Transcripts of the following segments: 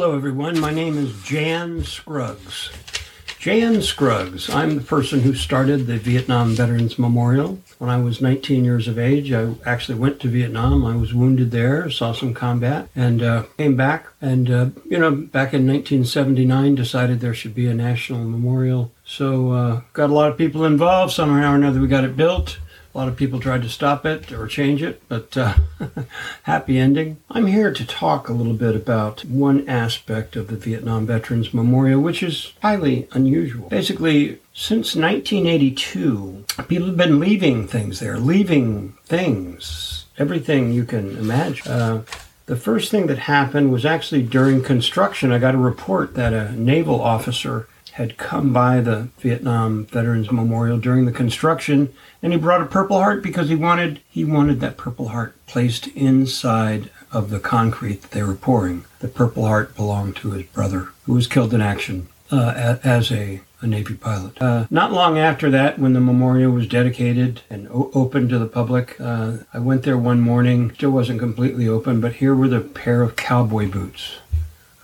Hello, everyone. My name is Jan Scruggs. Jan Scruggs. I'm the person who started the Vietnam Veterans Memorial. When I was 19 years of age, I actually went to Vietnam. I was wounded there, saw some combat, and uh, came back. And, uh, you know, back in 1979, decided there should be a national memorial. So, uh, got a lot of people involved. Somehow or another, we got it built. A lot of people tried to stop it or change it, but uh, happy ending. I'm here to talk a little bit about one aspect of the Vietnam Veterans Memorial, which is highly unusual. Basically, since 1982, people have been leaving things there, leaving things, everything you can imagine. Uh, the first thing that happened was actually during construction. I got a report that a naval officer had come by the Vietnam Veterans Memorial during the construction, and he brought a Purple Heart because he wanted he wanted that Purple Heart placed inside of the concrete that they were pouring. The Purple Heart belonged to his brother, who was killed in action uh, as a, a Navy pilot. Uh, not long after that, when the memorial was dedicated and o- open to the public, uh, I went there one morning. Still wasn't completely open, but here were the pair of cowboy boots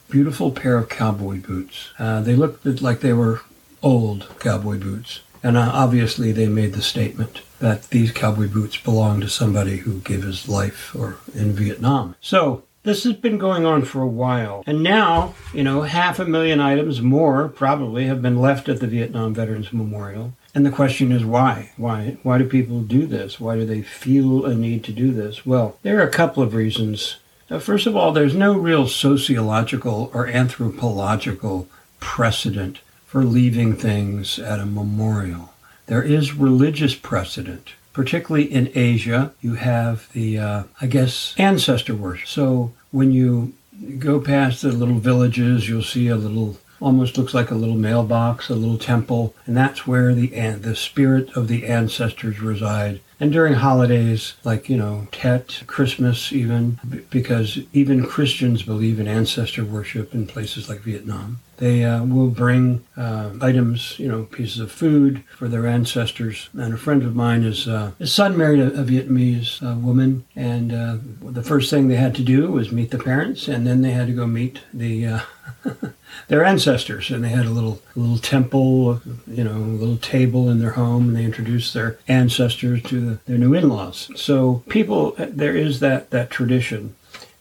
beautiful pair of cowboy boots. Uh, they looked like they were old cowboy boots. And uh, obviously, they made the statement that these cowboy boots belong to somebody who gave his life or in Vietnam. So this has been going on for a while. And now, you know, half a million items more probably have been left at the Vietnam Veterans Memorial. And the question is why? Why why do people do this? Why do they feel a need to do this? Well, there are a couple of reasons now, first of all, there's no real sociological or anthropological precedent for leaving things at a memorial. There is religious precedent. Particularly in Asia, you have the, uh, I guess, ancestor worship. So when you go past the little villages, you'll see a little almost looks like a little mailbox, a little temple, and that's where the the spirit of the ancestors reside. And during holidays like, you know, Tet, Christmas even, because even Christians believe in ancestor worship in places like Vietnam. They uh, will bring uh, items, you know, pieces of food for their ancestors. And a friend of mine, is, uh, his son married a, a Vietnamese uh, woman, and uh, the first thing they had to do was meet the parents, and then they had to go meet the uh, their ancestors, and they had a little little temple, you know, a little table in their home, and they introduced their ancestors to the, their new in-laws. So people, there is that that tradition,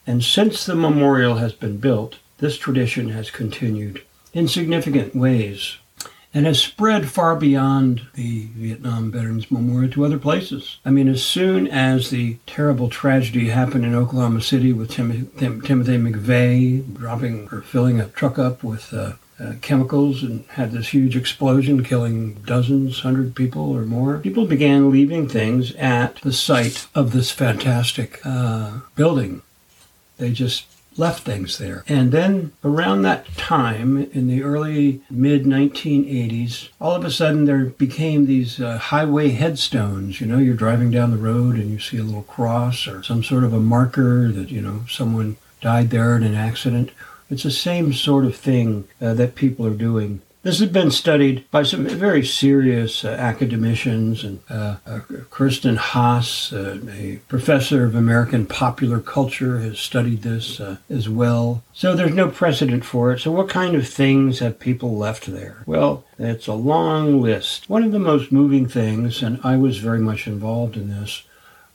and since the memorial has been built, this tradition has continued in significant ways and has spread far beyond the Vietnam Veterans Memorial to other places. I mean, as soon as the terrible tragedy happened in Oklahoma City with Tim- Tim- Timothy McVeigh dropping or filling a truck up with uh, uh, chemicals and had this huge explosion killing dozens, hundred people or more. People began leaving things at the site of this fantastic uh, building. They just left things there. And then around that time, in the early mid 1980s, all of a sudden there became these uh, highway headstones. You know, you're driving down the road and you see a little cross or some sort of a marker that, you know, someone died there in an accident. It's the same sort of thing uh, that people are doing this has been studied by some very serious uh, academicians, and uh, uh, Hass, uh, a professor of American popular culture, has studied this uh, as well. So there's no precedent for it. So what kind of things have people left there? Well, it's a long list. One of the most moving things, and I was very much involved in this,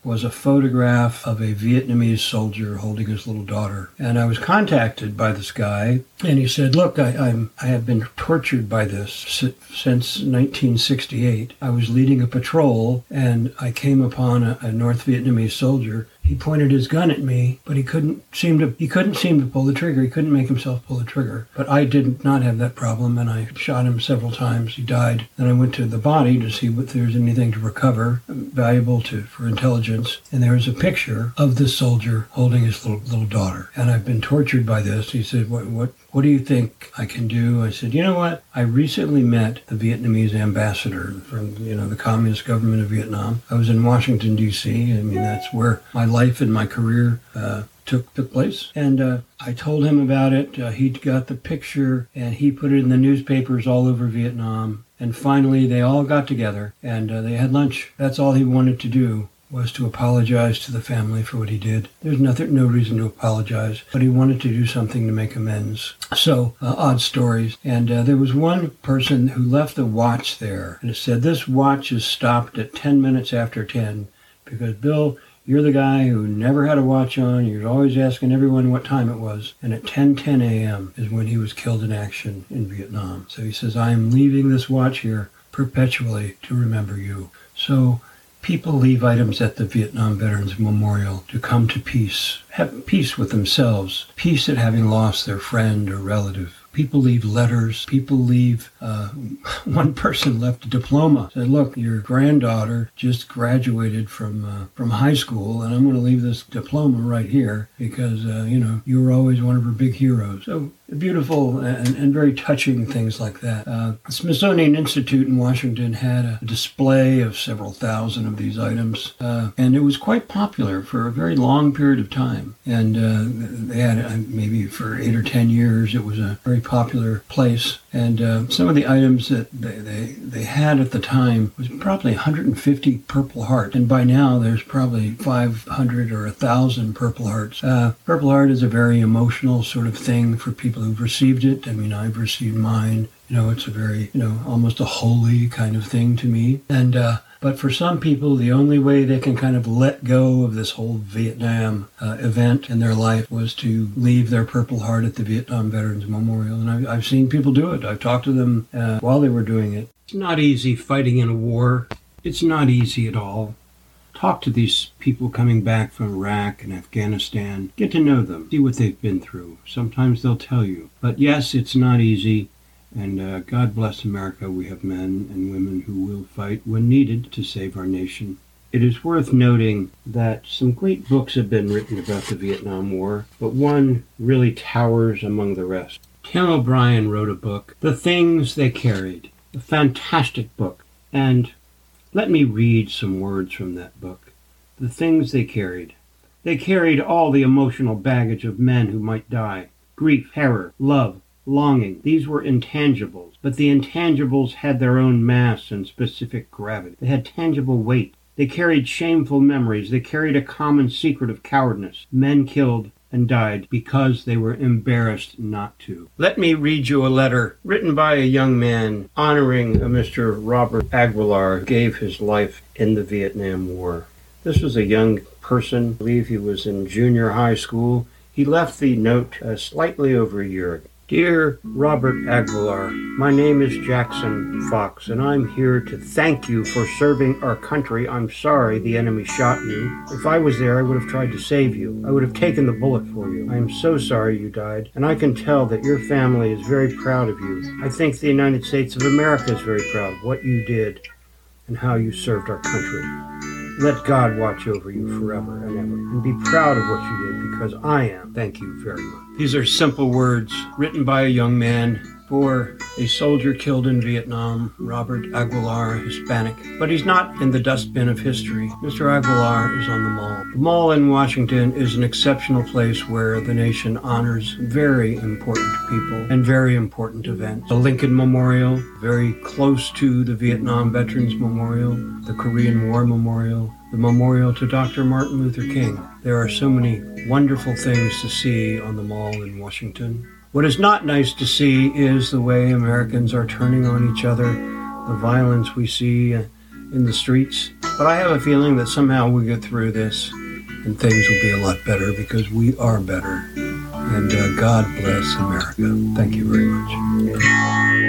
was a photograph of a Vietnamese soldier holding his little daughter. And I was contacted by this guy, and he said, "Look, I, I'm I have been tortured by this since 1968. I was leading a patrol, and I came upon a, a North Vietnamese soldier he pointed his gun at me, but he couldn't seem to he couldn't seem to pull the trigger. He couldn't make himself pull the trigger. But I did not have that problem, and I shot him several times. He died. Then I went to the body to see if there's anything to recover valuable to for intelligence. And there was a picture of this soldier holding his little little daughter. And I've been tortured by this. He said, "What what what do you think I can do? I said, you know what? I recently met the Vietnamese ambassador from, you know, the communist government of Vietnam. I was in Washington, D.C. I mean, that's where my life and my career uh, took, took place. And uh, I told him about it. Uh, he got the picture and he put it in the newspapers all over Vietnam. And finally, they all got together and uh, they had lunch. That's all he wanted to do was to apologize to the family for what he did. There's nothing, no reason to apologize, but he wanted to do something to make amends. So, uh, odd stories. And uh, there was one person who left the watch there, and it said, This watch is stopped at 10 minutes after 10 because Bill, you're the guy who never had a watch on. You're always asking everyone what time it was. And at 10:10 a.m. is when he was killed in action in Vietnam. So he says, "I am leaving this watch here perpetually to remember you." So people leave items at the Vietnam Veterans Memorial to come to peace, have peace with themselves, peace at having lost their friend or relative. People leave letters. People leave. Uh, one person left a diploma. Said, "Look, your granddaughter just graduated from uh, from high school, and I'm going to leave this diploma right here because uh, you know you were always one of her big heroes." So beautiful and, and very touching things like that. Uh, the Smithsonian Institute in Washington had a display of several thousand of these items, uh, and it was quite popular for a very long period of time. And uh, they had uh, maybe for eight or ten years, it was a very popular place. And uh, some of the items that they, they, they had at the time was probably 150 Purple Heart, and by now there's probably 500 or 1,000 Purple Hearts. Uh, Purple Heart is a very emotional sort of thing for people who've received it. I mean, I've received mine. You know, it's a very, you know, almost a holy kind of thing to me. And, uh, but for some people, the only way they can kind of let go of this whole Vietnam uh, event in their life was to leave their Purple Heart at the Vietnam Veterans Memorial. And I've, I've seen people do it. I've talked to them uh, while they were doing it. It's not easy fighting in a war. It's not easy at all talk to these people coming back from Iraq and Afghanistan. Get to know them, see what they've been through. Sometimes they'll tell you. But yes, it's not easy. And uh, God bless America. We have men and women who will fight when needed to save our nation. It is worth noting that some great books have been written about the Vietnam War, but one really towers among the rest. Tim O'Brien wrote a book, The Things They Carried, a fantastic book. And let me read some words from that book. The things they carried. They carried all the emotional baggage of men who might die grief, terror, love, longing. These were intangibles, but the intangibles had their own mass and specific gravity. They had tangible weight. They carried shameful memories. They carried a common secret of cowardice. Men killed and died because they were embarrassed not to. Let me read you a letter written by a young man honoring a Mr. Robert Aguilar who gave his life in the Vietnam War. This was a young person, I believe he was in junior high school. He left the note uh, slightly over a year ago. Dear Robert Aguilar, my name is Jackson Fox, and I'm here to thank you for serving our country. I'm sorry the enemy shot you. If I was there, I would have tried to save you. I would have taken the bullet for you. I am so sorry you died, and I can tell that your family is very proud of you. I think the United States of America is very proud of what you did and how you served our country. Let God watch over you forever and ever, and be proud of what you did because I am. Thank you very much. These are simple words written by a young man for a soldier killed in Vietnam, Robert Aguilar, Hispanic. But he's not in the dustbin of history. Mr. Aguilar is on the mall. The mall in Washington is an exceptional place where the nation honors very important people and very important events. The Lincoln Memorial, very close to the Vietnam Veterans Memorial, the Korean War Memorial, the memorial to Dr. Martin Luther King. There are so many wonderful things to see on the mall in Washington. What is not nice to see is the way Americans are turning on each other, the violence we see in the streets. But I have a feeling that somehow we'll get through this and things will be a lot better because we are better. And uh, God bless America. Thank you very much.